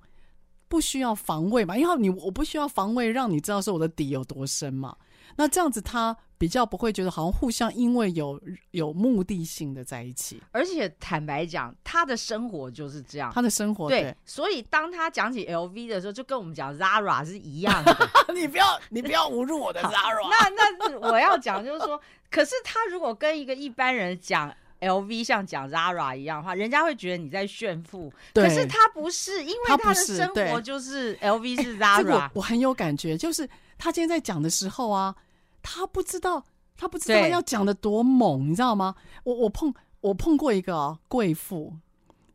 不需要防卫嘛，因为你我不需要防卫，让你知道说我的底有多深嘛。那这样子，他比较不会觉得好像互相因为有有目的性的在一起，而且坦白讲，他的生活就是这样，他的生活对，对，所以当他讲起 LV 的时候，就跟我们讲 Zara 是一样的。你不要你不要侮辱我的 Zara。那那我要讲就是说，可是他如果跟一个一般人讲 LV 像讲 Zara 一样的话，人家会觉得你在炫富。可是他不是，因为他的生活就是 LV 是 Zara。这个我很有感觉，就是他今天在讲的时候啊。他不知道，他不知道要讲的多猛，你知道吗？我我碰我碰过一个哦，贵妇，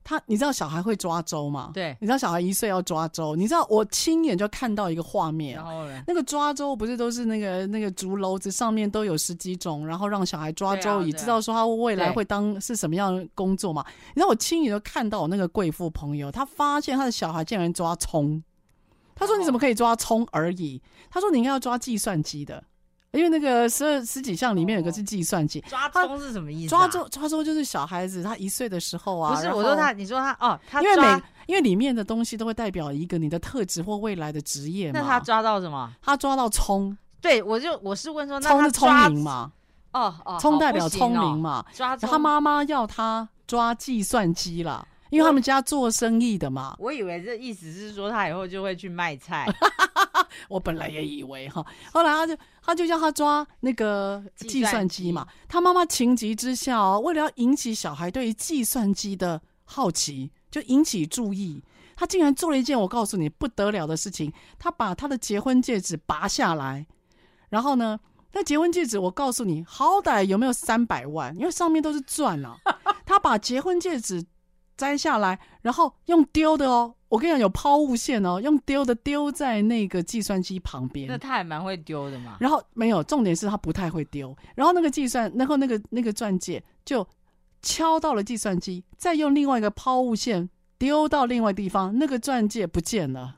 他你知道小孩会抓周吗？对，你知道小孩一岁要抓周，你知道我亲眼就看到一个画面，然后呢，那个抓周不是都是那个那个竹篓子上面都有十几种，然后让小孩抓周，以知道说他未来会当是什么样的工作嘛？你知道我亲眼就看到我那个贵妇朋友，他发现他的小孩竟然抓葱，他说你怎么可以抓葱而已？他说你应该要抓计算机的。因为那个十二十几项里面有个是计算机，抓周是什么意思？抓周抓周就是小孩子他一岁的时候啊。不是，我说他，你说他哦，他因为每因为里面的东西都会代表一个你的特质或未来的职业嘛。那他抓到什么？他抓到葱。对，我就我是问说，那聪是聪明嘛？哦哦，葱代表聪明嘛？抓他妈妈要他抓计算机啦，因为他们家做生意的嘛。我以为这意思是说他以后就会去卖菜。我本来也以为哈，后来他就他就叫他抓那个计算机嘛。他妈妈情急之下哦，为了要引起小孩对于计算机的好奇，就引起注意，他竟然做了一件我告诉你不得了的事情。他把他的结婚戒指拔下来，然后呢，那结婚戒指我告诉你，好歹有没有三百万？因为上面都是钻啊。他把结婚戒指摘下来，然后用丢的哦。我跟你讲，有抛物线哦，用丢的丢在那个计算机旁边。那他还蛮会丢的嘛。然后没有，重点是他不太会丢。然后那个计算，然后那个那个钻戒就敲到了计算机，再用另外一个抛物线丢到另外地方，那个钻戒不见了。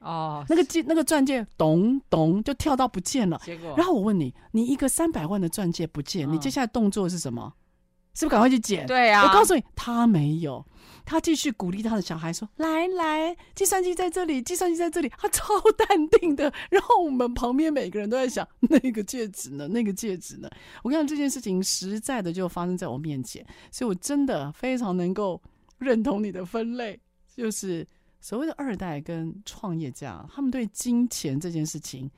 哦，那个戒那个钻戒咚咚就跳到不见了。结果，然后我问你，你一个三百万的钻戒不见，你接下来动作是什么？是不是赶快去捡？对呀。我告诉你，他没有。他继续鼓励他的小孩说：“来来，计算机在这里，计算机在这里。”他超淡定的。然后我们旁边每个人都在想：那个戒指呢？那个戒指呢？我跟你讲，这件事情实在的就发生在我面前，所以我真的非常能够认同你的分类，就是所谓的二代跟创业家，他们对金钱这件事情，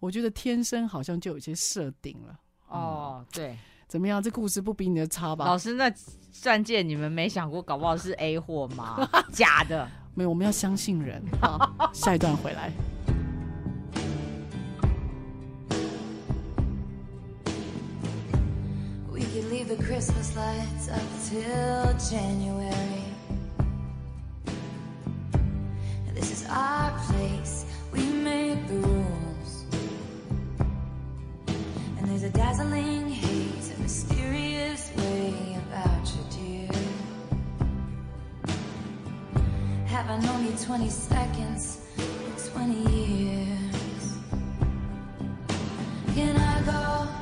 我觉得天生好像就有一些设定了。哦，对。怎么样这故事不比你的差吧老师那钻戒你们没想过搞不好是 a 货吗假的没有我们要相信人好下一段回来 we could leave the christmas lights up 'til january this is our place we made the rules and there's a dazzling mysterious way about you, dear. Have I known you 20 seconds, 20 years? Can I go?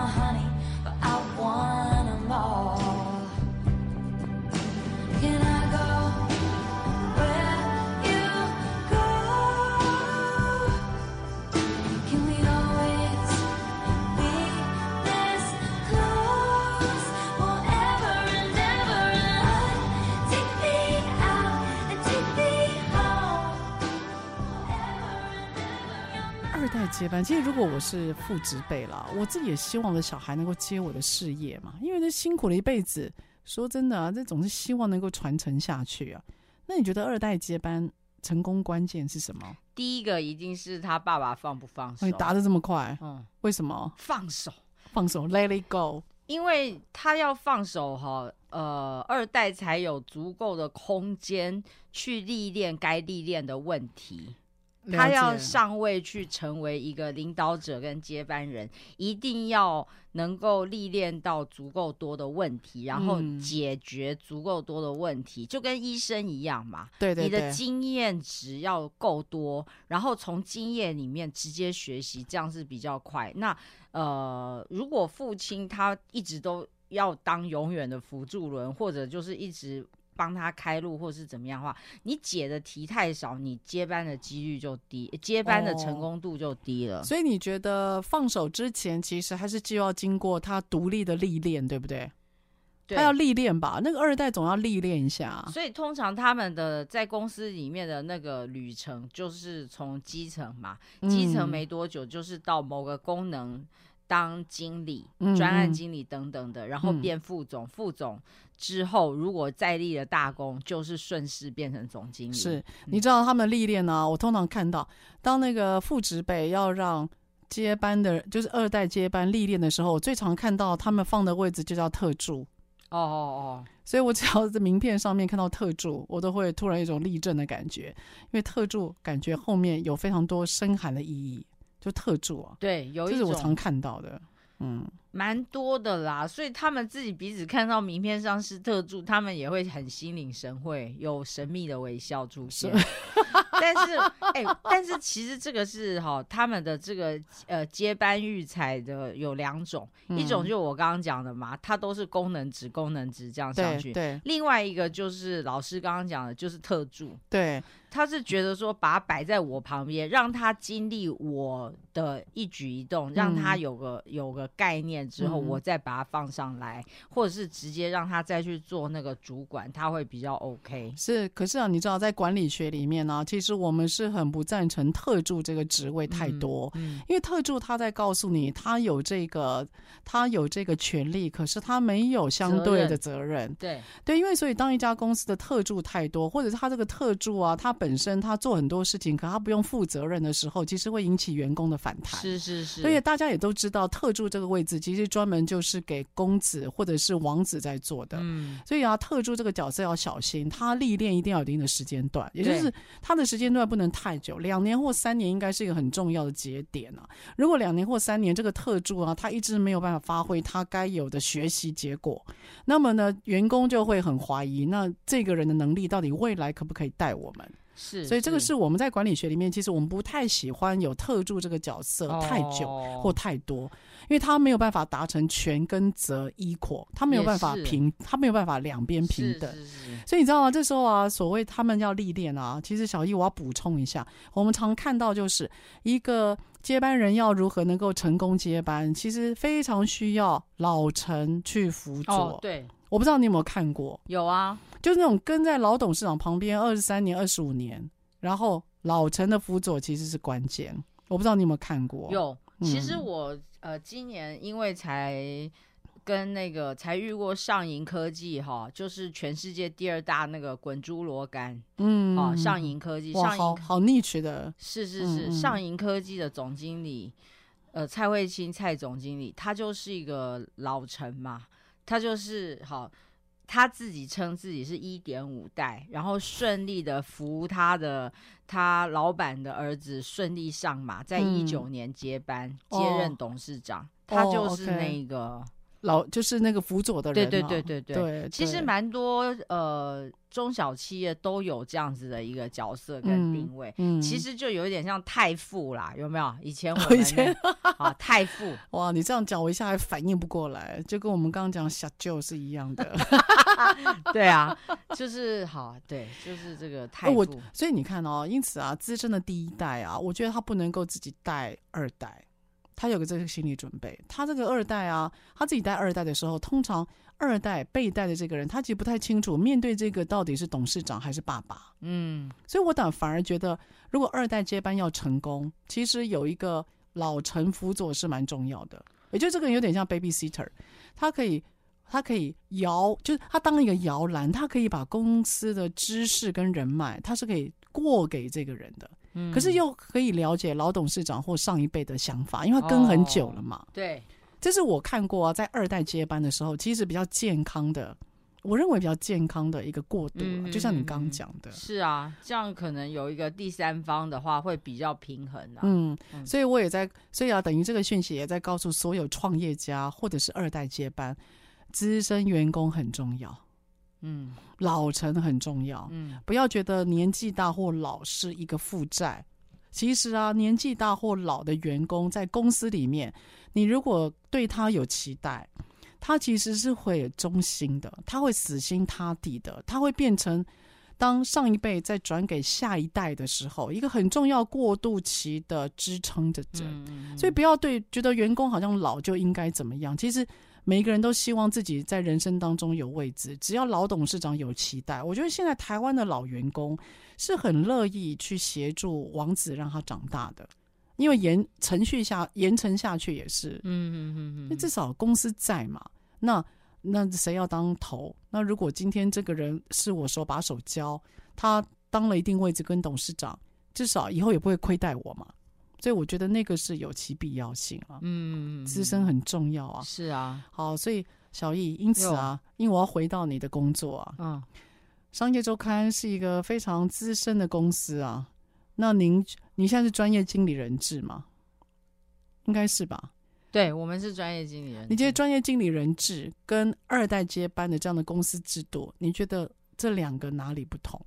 接班，其实如果我是父职辈啦，我自己也希望我的小孩能够接我的事业嘛，因为这辛苦了一辈子。说真的啊，这总是希望能够传承下去啊。那你觉得二代接班成功关键是什么？第一个一定是他爸爸放不放手。你答的这么快，嗯，为什么？放手，放手，Let it go。因为他要放手哈，呃，二代才有足够的空间去历练该历练的问题。他要上位去成为一个领导者跟接班人，一定要能够历练到足够多的问题，然后解决足够多的问题，嗯、就跟医生一样嘛。对对对，你的经验值要够多，然后从经验里面直接学习，这样是比较快。那呃，如果父亲他一直都要当永远的辅助轮，或者就是一直。帮他开路，或是怎么样的话，你解的题太少，你接班的几率就低，接班的成功度就低了。哦，所以你觉得放手之前，其实还是就要经过他独立的历练，对不对？对，他要历练吧，那个二代总要历练一下。所以通常他们的在公司里面的那个旅程，就是从基层嘛，基层没多久，就是到某个功能当经理、专、嗯、案经理等等的，然后变副总，嗯、副总。之后，如果再立了大功，就是顺势变成总经理。是，你知道他们历练呢？我通常看到，当那个副职辈要让接班的，就是二代接班历练的时候，我最常看到他们放的位置就叫特助。哦哦哦！所以我只要在名片上面看到特助，我都会突然一种立正的感觉，因为特助感觉后面有非常多深含的意义。就特助啊，对，有一种，这是我常看到的。嗯，蛮多的啦，所以他们自己彼此看到名片上是特助，他们也会很心领神会，有神秘的微笑出现。但是，哎、欸，但是其实这个是哈，他们的这个呃接班育才的有两种，嗯、一种就我刚刚讲的嘛，他都是功能值功能值这样上去。对。对，另外一个就是老师刚刚讲的，就是特助。对。他是觉得说，把他摆在我旁边，让他经历我的一举一动，让他有个有个概念之后，我再把它放上来，或者是直接让他再去做那个主管，他会比较 OK。是，可是啊，你知道，在管理学里面呢、啊，其实我们是很不赞成特助这个职位太多，因为特助他在告诉你，他有这个他有这个权利，可是他没有相对的责任。责任对对，因为所以当一家公司的特助太多，或者是他这个特助啊，他。本身他做很多事情，可他不用负责任的时候，其实会引起员工的反弹。是是是，所以大家也都知道，特助这个位置其实专门就是给公子或者是王子在做的。嗯，所以啊，特助这个角色要小心，他历练一定要有一定的时间段，也就是他的时间段不能太久，两年或三年应该是一个很重要的节点啊。如果两年或三年这个特助啊，他一直没有办法发挥他该有的学习结果，那么呢，员工就会很怀疑，那这个人的能力到底未来可不可以带我们？是，所以这个是我们在管理学里面，其实我们不太喜欢有特助这个角色太久或太多，因为他没有办法达成权跟责 equal，他没有办法平，他没有办法两边平等。所以你知道吗？这时候啊，所谓他们要历练啊，其实小易我要补充一下，我们常看到就是一个接班人要如何能够成功接班，其实非常需要老臣去辅佐。对。我不知道你有没有看过？有啊，就是那种跟在老董事长旁边二十三年、二十五年，然后老陈的辅佐其实是关键。我不知道你有没有看过？有，其实我、嗯、呃今年因为才跟那个才遇过上银科技哈，就是全世界第二大那个滚珠螺杆，嗯，啊上银科技，上银好好 niche 的，是是是，嗯、上银科技的总经理，呃蔡慧清蔡总经理，他就是一个老臣嘛。他就是好，他自己称自己是一点五代，然后顺利的扶他的他老板的儿子顺利上马，在一九年接班、嗯、接任董事长，哦、他就是那个。哦 okay 老就是那个辅佐的人，对对对对对，对其实蛮多呃中小企业都有这样子的一个角色跟定位，嗯嗯、其实就有一点像太傅啦，有没有？以前我们以前啊太傅，哇，你这样讲我一下还反应不过来，就跟我们刚刚讲小舅是一样的，对啊，就是好，对，就是这个太傅、呃。所以你看哦，因此啊，资深的第一代啊，我觉得他不能够自己带二代。他有个这个心理准备，他这个二代啊，他自己带二代的时候，通常二代被带的这个人，他其实不太清楚面对这个到底是董事长还是爸爸。嗯，所以我倒反而觉得，如果二代接班要成功，其实有一个老臣辅佐是蛮重要的。也就这个人有点像 babysitter，他可以，他可以摇，就是他当一个摇篮，他可以把公司的知识跟人脉，他是可以过给这个人的。可是又可以了解老董事长或上一辈的想法，因为他跟很久了嘛。哦、对，这是我看过啊，在二代接班的时候，其实比较健康的，我认为比较健康的一个过渡、啊嗯、就像你刚刚讲的。是啊，这样可能有一个第三方的话，会比较平衡啊。嗯，所以我也在，所以啊，等于这个讯息也在告诉所有创业家或者是二代接班，资深员工很重要。嗯，老成很重要。嗯，不要觉得年纪大或老是一个负债。其实啊，年纪大或老的员工在公司里面，你如果对他有期待，他其实是会忠心的，他会死心塌地的，他会变成当上一辈再转给下一代的时候，一个很重要过渡期的支撑着所以不要对觉得员工好像老就应该怎么样，其实。每一个人都希望自己在人生当中有位置，只要老董事长有期待，我觉得现在台湾的老员工是很乐意去协助王子让他长大的，因为延程序下延承下去也是，嗯嗯嗯嗯，至少公司在嘛，那那谁要当头？那如果今天这个人是我手把手教，他当了一定位置跟董事长，至少以后也不会亏待我嘛。所以我觉得那个是有其必要性啊，嗯，资深很重要啊，是啊，好，所以小易，因此啊，因为我要回到你的工作啊，嗯，商业周刊是一个非常资深的公司啊，那您你现在是专业经理人制吗？应该是吧？对，我们是专业经理人。你觉得专业经理人制跟二代接班的这样的公司制度，你觉得这两个哪里不同？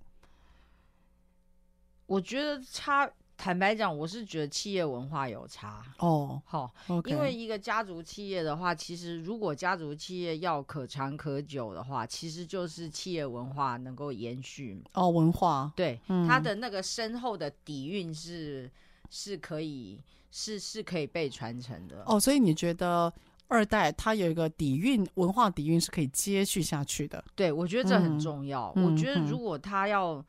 我觉得差。坦白讲，我是觉得企业文化有差哦。好、oh, okay. 因为一个家族企业的话，其实如果家族企业要可长可久的话，其实就是企业文化能够延续哦。Oh, 文化对、嗯、它的那个深厚的底蕴是是可以是是可以被传承的哦。Oh, 所以你觉得二代他有一个底蕴，文化底蕴是可以接续下去的？对，我觉得这很重要。嗯、我觉得如果他要。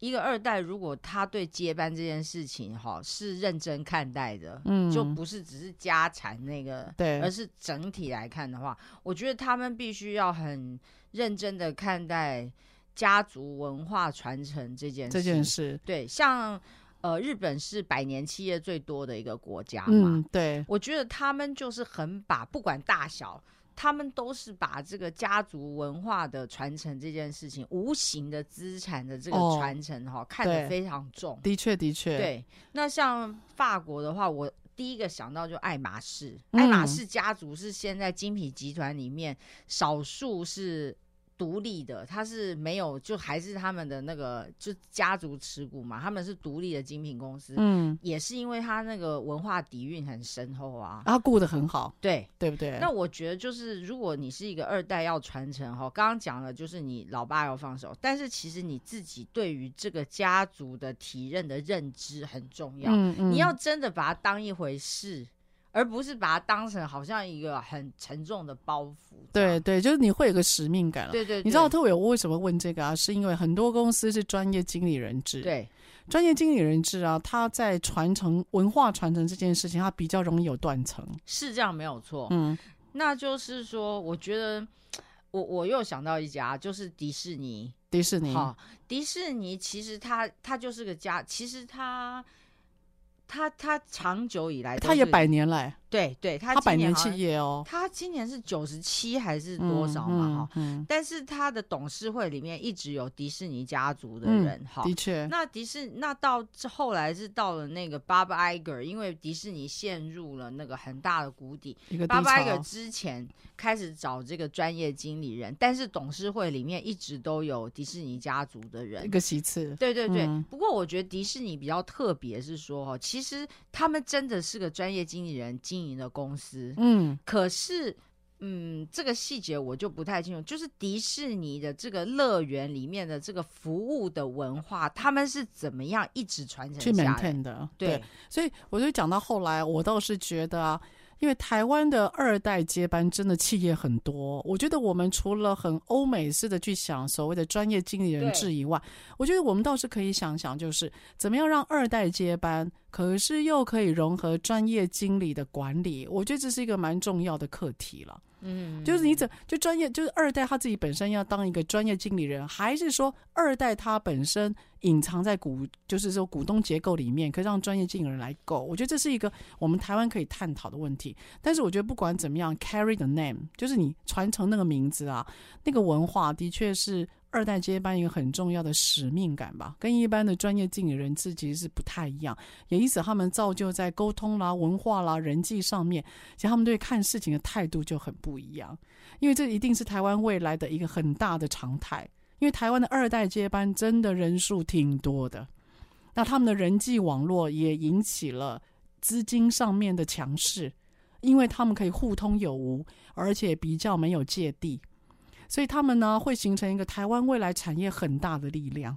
一个二代，如果他对接班这件事情哈是认真看待的，嗯，就不是只是家产那个，对，而是整体来看的话，我觉得他们必须要很认真的看待家族文化传承这件事。这件事，对，像呃日本是百年企业最多的一个国家嘛，嗯，对，我觉得他们就是很把不管大小。他们都是把这个家族文化的传承这件事情，无形的资产的这个传承哈，哦、看得非常重。的确，的确。对，那像法国的话，我第一个想到就爱马仕，嗯、爱马仕家族是现在精品集团里面少数是。独立的，他是没有，就还是他们的那个，就家族持股嘛，他们是独立的精品公司，嗯，也是因为他那个文化底蕴很深厚啊，他顾得很好，对，对不对？那我觉得就是，如果你是一个二代要传承哈，刚刚讲了，就是你老爸要放手，但是其实你自己对于这个家族的体认的认知很重要，嗯嗯，你要真的把它当一回事。而不是把它当成好像一个很沉重的包袱。对对，就是你会有个使命感了。对，对对，你知道特别我为什么问这个啊？是因为很多公司是专业经理人制。对，专业经理人制啊，他在传承文化传承这件事情，他比较容易有断层。是这样，没有错。嗯，那就是说，我觉得我我又想到一家，就是迪士尼。迪士尼，好，迪士尼其实它它就是个家，其实它。他他长久以来，他也百年来，对对，他他百年企业哦，他今年是九十七还是多少嘛？哈、嗯，嗯但是他的董事会里面一直有迪士尼家族的嗯人，哈、的确，那迪士那到后来是到了那个 Bob Iger，因为迪士尼陷入了那个很大的谷底。一个 Bob Iger 之前开始找这个专业经理人，但是董事会里面一直都有迪士尼家族的人一。个席次，对对对，嗯不过我觉得迪士尼比较特别，是说哈，其实他们真的是个专业经理人经营的公司。嗯，可是，嗯，这个细节我就不太清楚。就是迪士尼的这个乐园里面的这个服务的文化，他们是怎么样一直传承去下来？maintain 的，对，所以我就讲到后来，我倒是觉得啊，因为台湾的二代接班真的企业很多，我觉得我们除了很欧美式的去想所谓的专业经理人制以外，我觉得我们倒是可以想想，就是怎么样让二代接班，可是又可以融合专业经理的管理，我觉得这是一个蛮重要的课题了。嗯，就是你怎就专业，就是二代他自己本身要当一个专业经理人，还是说二代他本身隐藏在股，就是说股东结构里面，可以让专业经理人来够？我觉得这是一个我们台湾可以探讨的问题。但是我觉得不管怎么样，carry the name，就是你传承那个名字啊，那个文化的确是二代接班一个很重要的使命感吧，跟一般的专业经理人自己是不太一样。也因此，他们造就在沟通啦、文化啦、人际上面，其实他们对看事情的态度就很不一样。因为这一定是台湾未来的一个很大的常态。因为台湾的二代接班真的人数挺多的，那他们的人际网络也引起了资金上面的强势，因为他们可以互通有无，而且比较没有芥蒂。所以他们呢，会形成一个台湾未来产业很大的力量，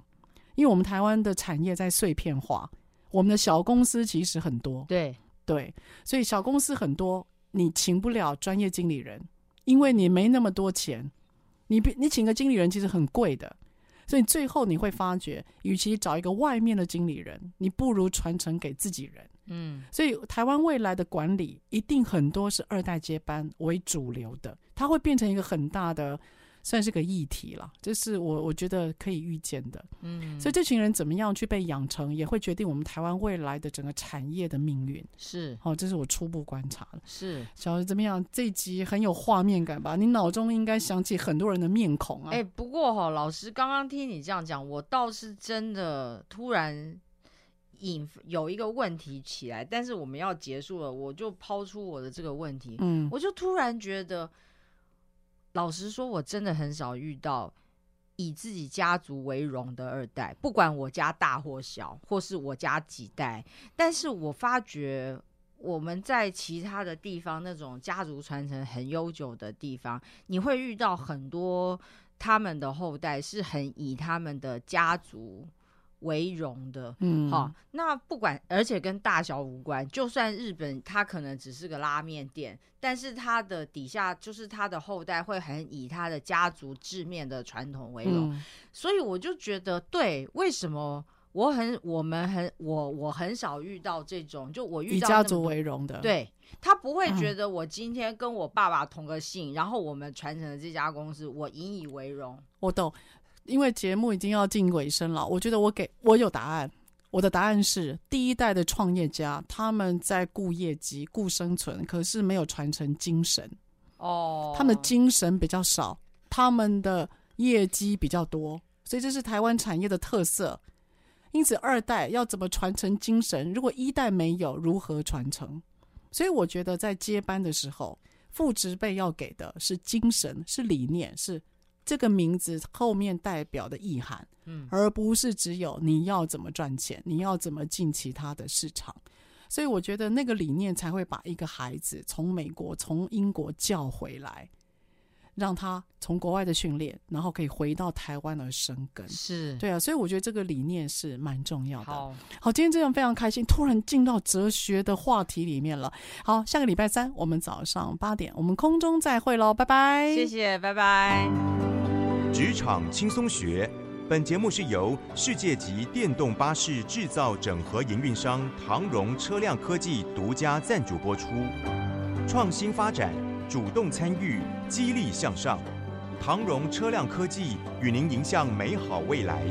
因为我们台湾的产业在碎片化，我们的小公司其实很多，对对，所以小公司很多，你请不了专业经理人，因为你没那么多钱，你你请个经理人其实很贵的，所以最后你会发觉，与其找一个外面的经理人，你不如传承给自己人。嗯，所以台湾未来的管理一定很多是二代接班为主流的，它会变成一个很大的。算是个议题了，这是我我觉得可以预见的。嗯，所以这群人怎么样去被养成，也会决定我们台湾未来的整个产业的命运。是哦，这是我初步观察的。是，小鱼怎么样？这一集很有画面感吧？你脑中应该想起很多人的面孔啊。哎、不过哈、哦，老师刚刚听你这样讲，我倒是真的突然引有一个问题起来，但是我们要结束了，我就抛出我的这个问题，嗯，我就突然觉得。老实说，我真的很少遇到以自己家族为荣的二代，不管我家大或小，或是我家几代。但是我发觉我们在其他的地方，那种家族传承很悠久的地方，你会遇到很多他们的后代是很以他们的家族为荣的，嗯，好，那不管，而且跟大小无关。就算日本，它可能只是个拉面店，但是它的底下就是他的后代会很以他的家族制面的传统为荣。嗯，所以我就觉得，对，为什么我很我们很我我很少遇到这种，就我遇到以家族为荣的，，对他不会觉得我今天跟我爸爸同个姓，然后我们传承的这家公司，我引以为荣。我懂。因为节目已经要进尾声了，我觉得我给我有答案。我的答案是：第一代的创业家他们在顾业绩、顾生存，可是没有传承精神。哦，他们的精神比较少，他们的业绩比较多，所以这是台湾产业的特色。因此，二代要怎么传承精神？如果一代没有，如何传承？所以，我觉得在接班的时候，父职辈要给的是精神，是理念，是。这个名字后面代表的意涵，嗯，而不是只有你要怎么赚钱，你要怎么进其他的市场。所以我觉得那个理念才会把一个孩子从美国、从英国叫回来，让他从国外的训练，然后可以回到台湾而生根。是，对啊，所以我觉得这个理念是蛮重要的。好，好，今天这样非常开心，突然进到哲学的话题里面了。好，下个礼拜三我们早上八点，我们空中再会喽，拜拜。谢谢，拜拜。职场轻松学，本节目是由世界级电动巴士制造整合营运商唐荣车辆科技独家赞助播出。创新发展，主动参与，激励向上。唐荣车辆科技与您迎向美好未来。